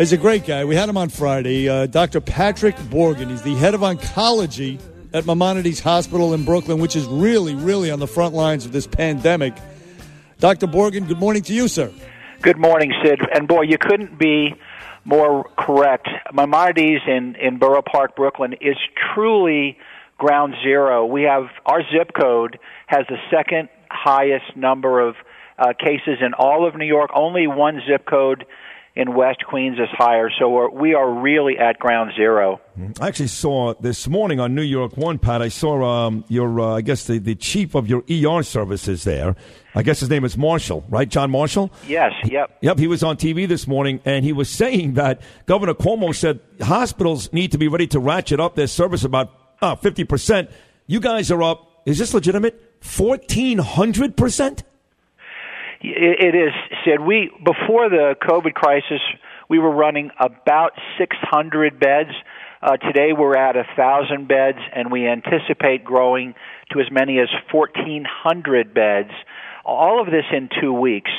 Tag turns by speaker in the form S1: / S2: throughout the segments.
S1: He's a great guy. We had him on Friday. Uh, Dr. Patrick Borgen. He's the head of oncology at Maimonides Hospital in Brooklyn, which is really, really on the front lines of this pandemic. Dr. Borgen, good morning to you, sir.
S2: Good morning, Sid. And boy, you couldn't be more correct. Maimonides in, in Borough Park, Brooklyn is truly ground zero. We have our zip code has the second highest number of uh, cases in all of New York. Only one zip code in West Queens is higher. So we're, we are really at ground zero.
S3: I actually saw this morning on New York One, Pat. I saw um, your, uh, I guess the, the chief of your ER services there. I guess his name is Marshall, right? John Marshall.
S2: Yes. Yep.
S3: Yep. He was on TV this morning, and he was saying that Governor Cuomo said hospitals need to be ready to ratchet up their service about uh, fifty percent. You guys are up. Is this legitimate? Fourteen hundred percent.
S2: It is, Sid. We before the COVID crisis, we were running about 600 beds. Uh, today we're at a thousand beds, and we anticipate growing to as many as 1,400 beds. All of this in two weeks.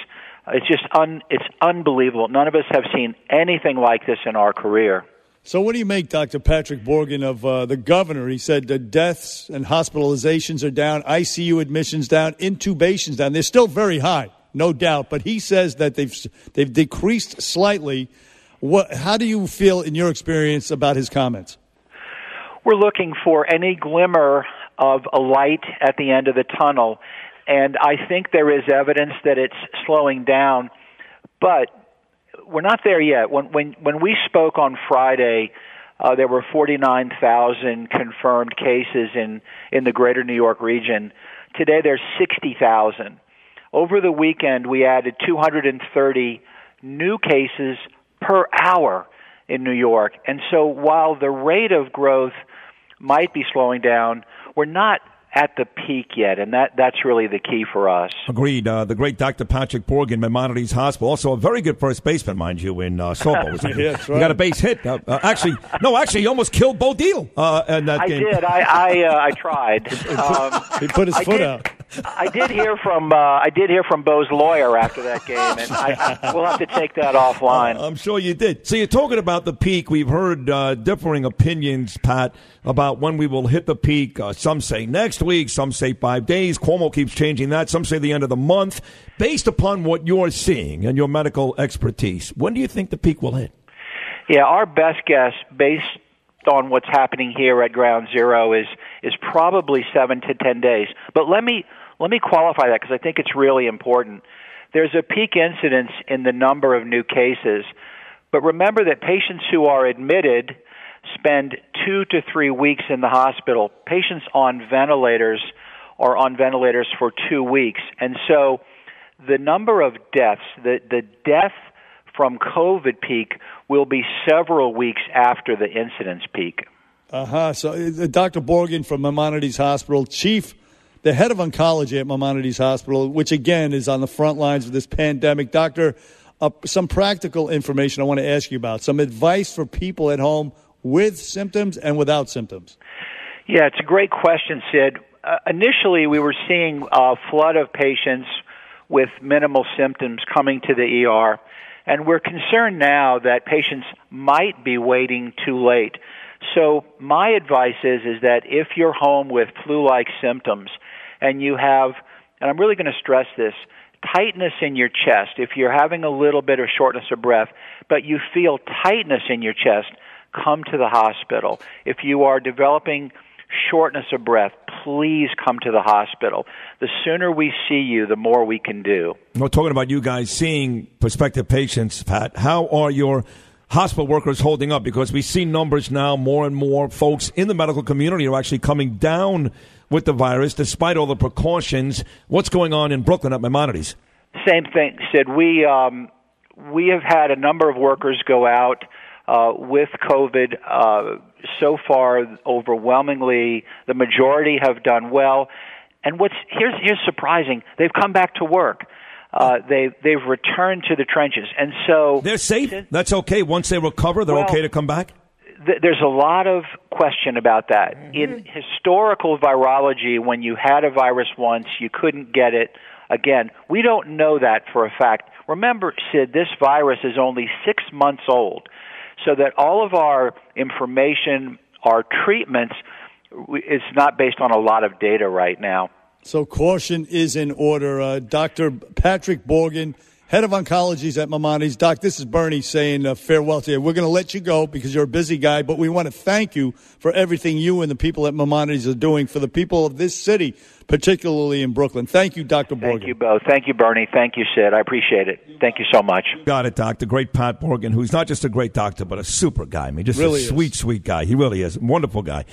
S2: It's just un, it's unbelievable. None of us have seen anything like this in our career.
S1: So, what do you make, Dr. Patrick Borgen, of uh, the governor? He said the deaths and hospitalizations are down, ICU admissions down, intubations down. They're still very high no doubt. But he says that they've they've decreased slightly. What? How do you feel in your experience about his comments?
S2: We're looking for any glimmer of a light at the end of the tunnel, and I think there is evidence that it's slowing down, but we're not there yet. When when when we spoke on Friday. Uh, there were 49,000 confirmed cases in in the greater New York region. Today there's 60,000. Over the weekend, we added 230 new cases per hour in New York. And so while the rate of growth might be slowing down, we're not at the peak yet, and that, that's really the key for us.
S3: Agreed. Uh, the great Dr. Patrick Borgen, Maimonides Hospital, also a very good first baseman, mind you, in uh, softball.
S1: yeah, that's right.
S3: He got a base hit. Uh, uh, actually, no, actually, he almost killed Bo Dietl uh, in that
S2: I
S3: game.
S2: did. I I, uh, I tried. Um,
S1: he put his
S2: I
S1: foot
S2: did,
S1: out.
S2: I did hear from uh, I did hear from Bo's lawyer after that game, and I, we'll have to take that offline.
S3: I'm sure you did. So you're talking about the peak. We've heard uh, differing opinions, Pat, about when we will hit the peak. Uh, some say next week, some say five days. Cuomo keeps changing that. Some say the end of the month. Based upon what you're seeing and your medical expertise, when do you think the peak will hit?
S2: Yeah, our best guess, based on what's happening here at Ground Zero, is is probably seven to ten days. But let me let me qualify that because I think it's really important. There's a peak incidence in the number of new cases, but remember that patients who are admitted spend two to three weeks in the hospital. Patients on ventilators are on ventilators for two weeks. And so the number of deaths, the, the death from COVID peak will be several weeks after the incidence peak.
S1: Uh huh. So, uh, Dr. Borgen from Maimonides Hospital, chief, the head of oncology at Maimonides Hospital, which again is on the front lines of this pandemic. Doctor, uh, some practical information I want to ask you about, some advice for people at home with symptoms and without symptoms.
S2: Yeah, it's a great question, Sid. Uh, initially, we were seeing a flood of patients with minimal symptoms coming to the ER, and we're concerned now that patients might be waiting too late. So my advice is is that if you're home with flu-like symptoms and you have and I'm really going to stress this tightness in your chest, if you're having a little bit of shortness of breath, but you feel tightness in your chest, come to the hospital. If you are developing shortness of breath, please come to the hospital. The sooner we see you, the more we can do.
S3: We're talking about you guys seeing prospective patients, Pat. How are your hospital workers holding up? Because we see numbers now, more and more folks in the medical community are actually coming down with the virus despite all the precautions. What's going on in Brooklyn at Maimonides?
S2: Same thing, Sid. We um, we have had a number of workers go out uh, with COVID. Uh, so far, overwhelmingly, the majority have done well. And what's here's here's surprising: they've come back to work. Uh, they they've returned to the trenches, and so
S3: They're safe. That's okay. Once they recover, they're
S2: Well,
S3: okay to come back.
S2: Th- there's a lot of question about that. In historical virology, when you had a virus once, you couldn't get it again. We don't know that for a fact. Remember, Sid, this virus is only six months old, so that all of our information, our treatments, is not based on a lot of data right now.
S1: So caution is in order. Uh, Dr. Patrick Borgen, head of oncologies at Maimonides. Doc, this is Bernie saying uh, farewell to you. We're going to let you go because you're a busy guy, but we want to thank you for everything you and the people at Maimonides are doing for the people of this city, particularly in Brooklyn. Thank you, Dr. Borgen.
S2: Thank you both. Thank you, Bernie. Thank you, Sid. I appreciate it. Thank you so much.
S3: Got it, Doc. The great Pat Borgen, who's not just a great doctor, but a super guy. I mean, just
S1: really
S3: a sweet, sweet guy. He really is. Wonderful guy.